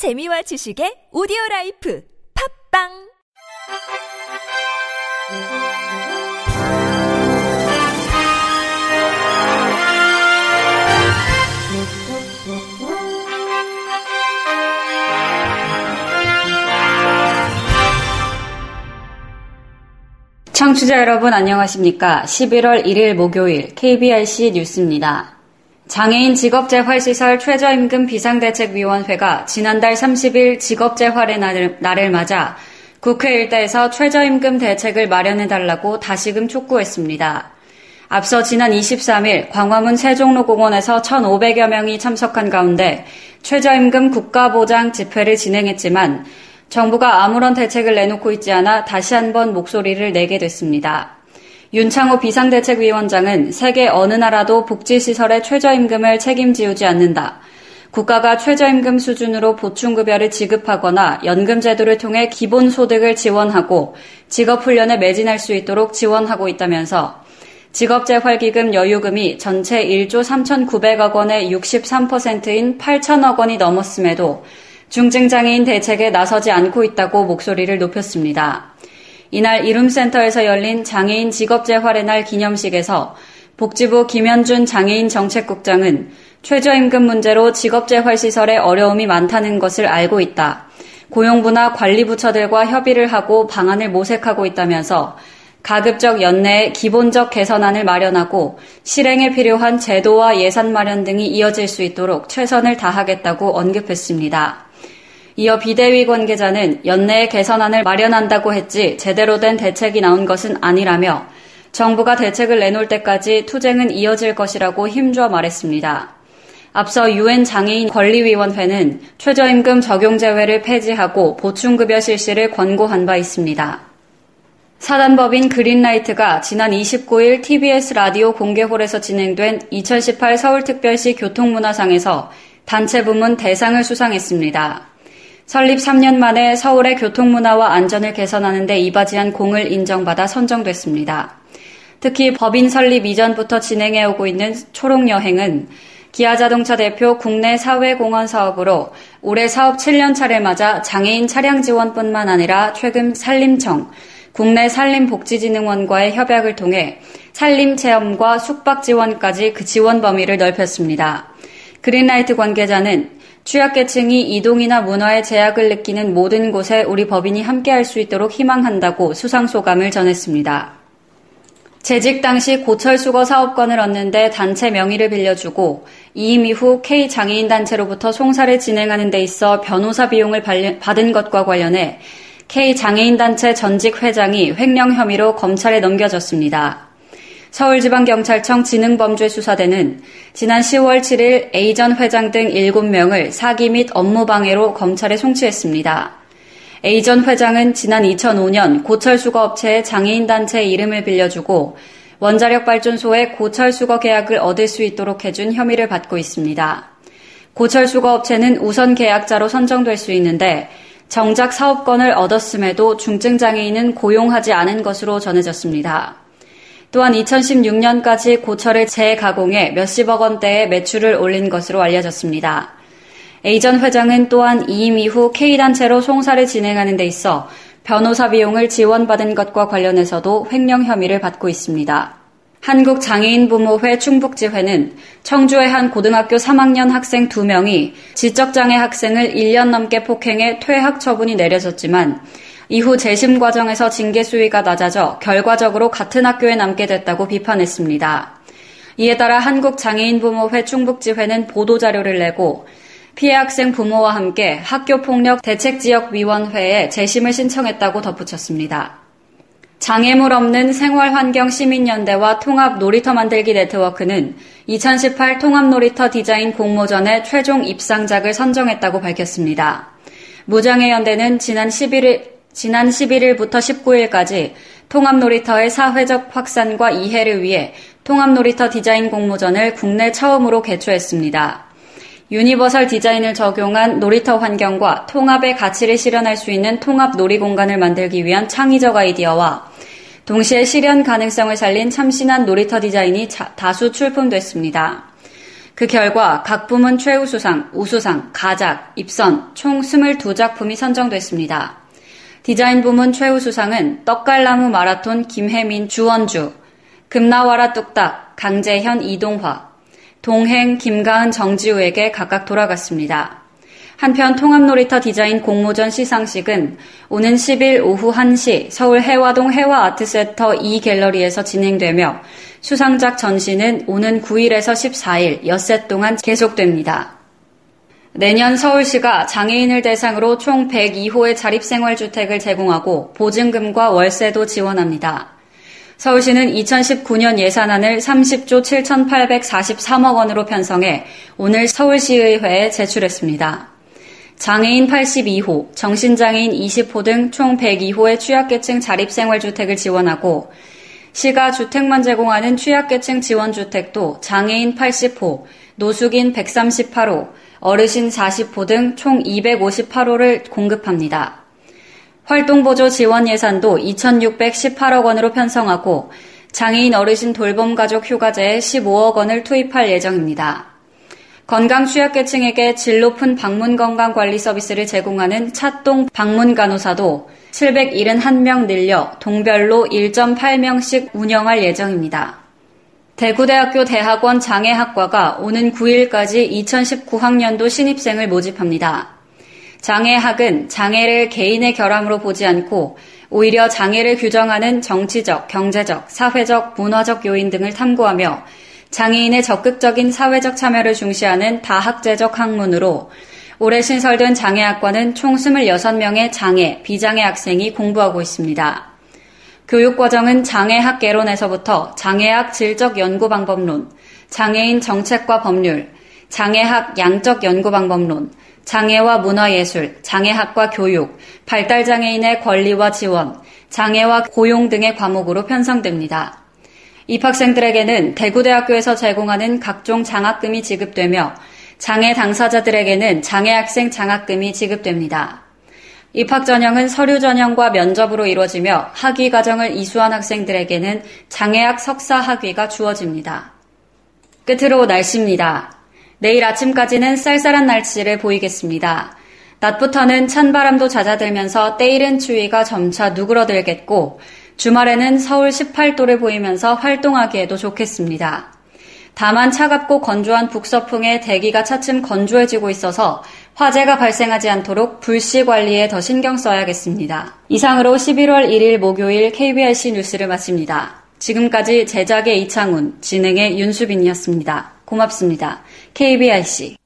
재미와 지식의 오디오 라이프 팝빵 청취자 여러분 안녕하십니까? 11월 1일 목요일 KBRC 뉴스입니다. 장애인 직업재활시설 최저임금 비상대책위원회가 지난달 30일 직업재활의 날을, 날을 맞아 국회 일대에서 최저임금 대책을 마련해달라고 다시금 촉구했습니다. 앞서 지난 23일 광화문 세종로공원에서 1,500여 명이 참석한 가운데 최저임금 국가보장 집회를 진행했지만 정부가 아무런 대책을 내놓고 있지 않아 다시 한번 목소리를 내게 됐습니다. 윤창호 비상대책위원장은 세계 어느 나라도 복지시설의 최저임금을 책임지우지 않는다. 국가가 최저임금 수준으로 보충급여를 지급하거나 연금제도를 통해 기본소득을 지원하고 직업훈련에 매진할 수 있도록 지원하고 있다면서 직업재활기금 여유금이 전체 1조 3,900억 원의 63%인 8천억 원이 넘었음에도 중증장애인 대책에 나서지 않고 있다고 목소리를 높였습니다. 이날 이룸센터에서 열린 장애인 직업재활의 날 기념식에서 복지부 김현준 장애인 정책국장은 최저임금 문제로 직업재활시설에 어려움이 많다는 것을 알고 있다. 고용부나 관리부처들과 협의를 하고 방안을 모색하고 있다면서 가급적 연내에 기본적 개선안을 마련하고 실행에 필요한 제도와 예산 마련 등이 이어질 수 있도록 최선을 다하겠다고 언급했습니다. 이어 비대위 관계자는 연내에 개선안을 마련한다고 했지 제대로 된 대책이 나온 것은 아니라며 정부가 대책을 내놓을 때까지 투쟁은 이어질 것이라고 힘줘 말했습니다. 앞서 유엔 장애인 권리위원회는 최저임금 적용 제외를 폐지하고 보충급여 실시를 권고한 바 있습니다. 사단법인 그린라이트가 지난 29일 TBS 라디오 공개홀에서 진행된 2018 서울특별시 교통문화상에서 단체 부문 대상을 수상했습니다. 설립 3년 만에 서울의 교통문화와 안전을 개선하는 데 이바지한 공을 인정받아 선정됐습니다. 특히 법인 설립 이전부터 진행해오고 있는 초록여행은 기아자동차 대표 국내 사회공헌 사업으로 올해 사업 7년 차를 맞아 장애인 차량 지원뿐만 아니라 최근 산림청, 국내 산림복지진흥원과의 협약을 통해 산림 체험과 숙박 지원까지 그 지원 범위를 넓혔습니다. 그린라이트 관계자는 취약계층이 이동이나 문화의 제약을 느끼는 모든 곳에 우리 법인이 함께할 수 있도록 희망한다고 수상 소감을 전했습니다. 재직 당시 고철수거 사업권을 얻는데 단체 명의를 빌려주고 이임 이후 K 장애인 단체로부터 송사를 진행하는 데 있어 변호사 비용을 받은 것과 관련해 K 장애인 단체 전직 회장이 횡령 혐의로 검찰에 넘겨졌습니다. 서울지방경찰청 지능범죄수사대는 지난 10월 7일 A 전 회장 등 7명을 사기 및 업무방해로 검찰에 송치했습니다. A 전 회장은 지난 2005년 고철수거업체의 장애인단체 이름을 빌려주고 원자력 발전소의 고철수거 계약을 얻을 수 있도록 해준 혐의를 받고 있습니다. 고철수거업체는 우선 계약자로 선정될 수 있는데 정작 사업권을 얻었음에도 중증장애인은 고용하지 않은 것으로 전해졌습니다. 또한 2016년까지 고철을 재가공해 몇십억 원대의 매출을 올린 것으로 알려졌습니다. A 전 회장은 또한 이임 이후 K단체로 송사를 진행하는 데 있어 변호사 비용을 지원받은 것과 관련해서도 횡령 혐의를 받고 있습니다. 한국장애인부모회 충북지회는 청주의 한 고등학교 3학년 학생 2명이 지적장애 학생을 1년 넘게 폭행해 퇴학 처분이 내려졌지만 이후 재심 과정에서 징계 수위가 낮아져 결과적으로 같은 학교에 남게 됐다고 비판했습니다. 이에 따라 한국장애인부모회 충북지회는 보도자료를 내고 피해 학생 부모와 함께 학교폭력 대책지역위원회에 재심을 신청했다고 덧붙였습니다. 장애물 없는 생활환경시민연대와 통합 놀이터 만들기 네트워크는 2018 통합 놀이터 디자인 공모전에 최종 입상작을 선정했다고 밝혔습니다. 무장애연대는 지난 11일 지난 11일부터 19일까지 통합놀이터의 사회적 확산과 이해를 위해 통합놀이터 디자인 공모전을 국내 처음으로 개최했습니다. 유니버설 디자인을 적용한 놀이터 환경과 통합의 가치를 실현할 수 있는 통합 놀이 공간을 만들기 위한 창의적 아이디어와 동시에 실현 가능성을 살린 참신한 놀이터 디자인이 다수 출품됐습니다. 그 결과 각 부문 최우수상, 우수상, 가작, 입선 총 22작품이 선정됐습니다. 디자인 부문 최우수상은 떡갈나무 마라톤 김혜민 주원주, 금나와라 뚝딱 강재현 이동화, 동행 김가은 정지우에게 각각 돌아갔습니다. 한편 통합놀이터 디자인 공모전 시상식은 오는 10일 오후 1시 서울 해화동 해화아트센터 2갤러리에서 진행되며 수상작 전시는 오는 9일에서 14일 엿새 동안 계속됩니다. 내년 서울시가 장애인을 대상으로 총 102호의 자립생활주택을 제공하고 보증금과 월세도 지원합니다. 서울시는 2019년 예산안을 30조 7,843억 원으로 편성해 오늘 서울시의회에 제출했습니다. 장애인 82호, 정신장애인 20호 등 총 102호의 취약계층 자립생활주택을 지원하고 시가 주택만 제공하는 취약계층 지원주택도 장애인 80호, 노숙인 138호, 어르신 40호 등 총 258호를 공급합니다. 활동보조 지원 예산도 2,618억 원으로 편성하고 장애인 어르신 돌봄 가족 휴가제에 15억 원을 투입할 예정입니다. 건강 취약계층에게 질 높은 방문 건강 관리 서비스를 제공하는 차동 방문 간호사도 771명 늘려 동별로 1.8명씩 운영할 예정입니다. 대구대학교 대학원 장애학과가 오는 9일까지 2019학년도 신입생을 모집합니다. 장애학은 장애를 개인의 결함으로 보지 않고 오히려 장애를 규정하는 정치적, 경제적, 사회적, 문화적 요인 등을 탐구하며 장애인의 적극적인 사회적 참여를 중시하는 다학제적 학문으로 올해 신설된 장애학과는 총 26명의 장애, 비장애 학생이 공부하고 있습니다. 교육과정은 장애학 개론에서부터 장애학 질적 연구 방법론, 장애인 정책과 법률, 장애학 양적 연구 방법론, 장애와 문화예술, 장애학과 교육, 발달장애인의 권리와 지원, 장애와 고용 등의 과목으로 편성됩니다. 입학생들에게는 대구대학교에서 제공하는 각종 장학금이 지급되며 장애 당사자들에게는 장애학생 장학금이 지급됩니다. 입학 전형은 서류 전형과 면접으로 이루어지며 학위 과정을 이수한 학생들에게는 장애학 석사 학위가 주어집니다. 끝으로 날씨입니다. 내일 아침까지는 쌀쌀한 날씨를 보이겠습니다. 낮부터는 찬바람도 잦아들면서 때이른 추위가 점차 누그러들겠고 주말에는 서울 18도를 보이면서 활동하기에도 좋겠습니다. 다만 차갑고 건조한 북서풍에 대기가 차츰 건조해지고 있어서 화재가 발생하지 않도록 불씨 관리에 더 신경 써야겠습니다. 이상으로 11월 1일 목요일 KBRC 뉴스를 마칩니다. 지금까지 제작의 이창훈, 진행의 윤수빈이었습니다. 고맙습니다. KBRC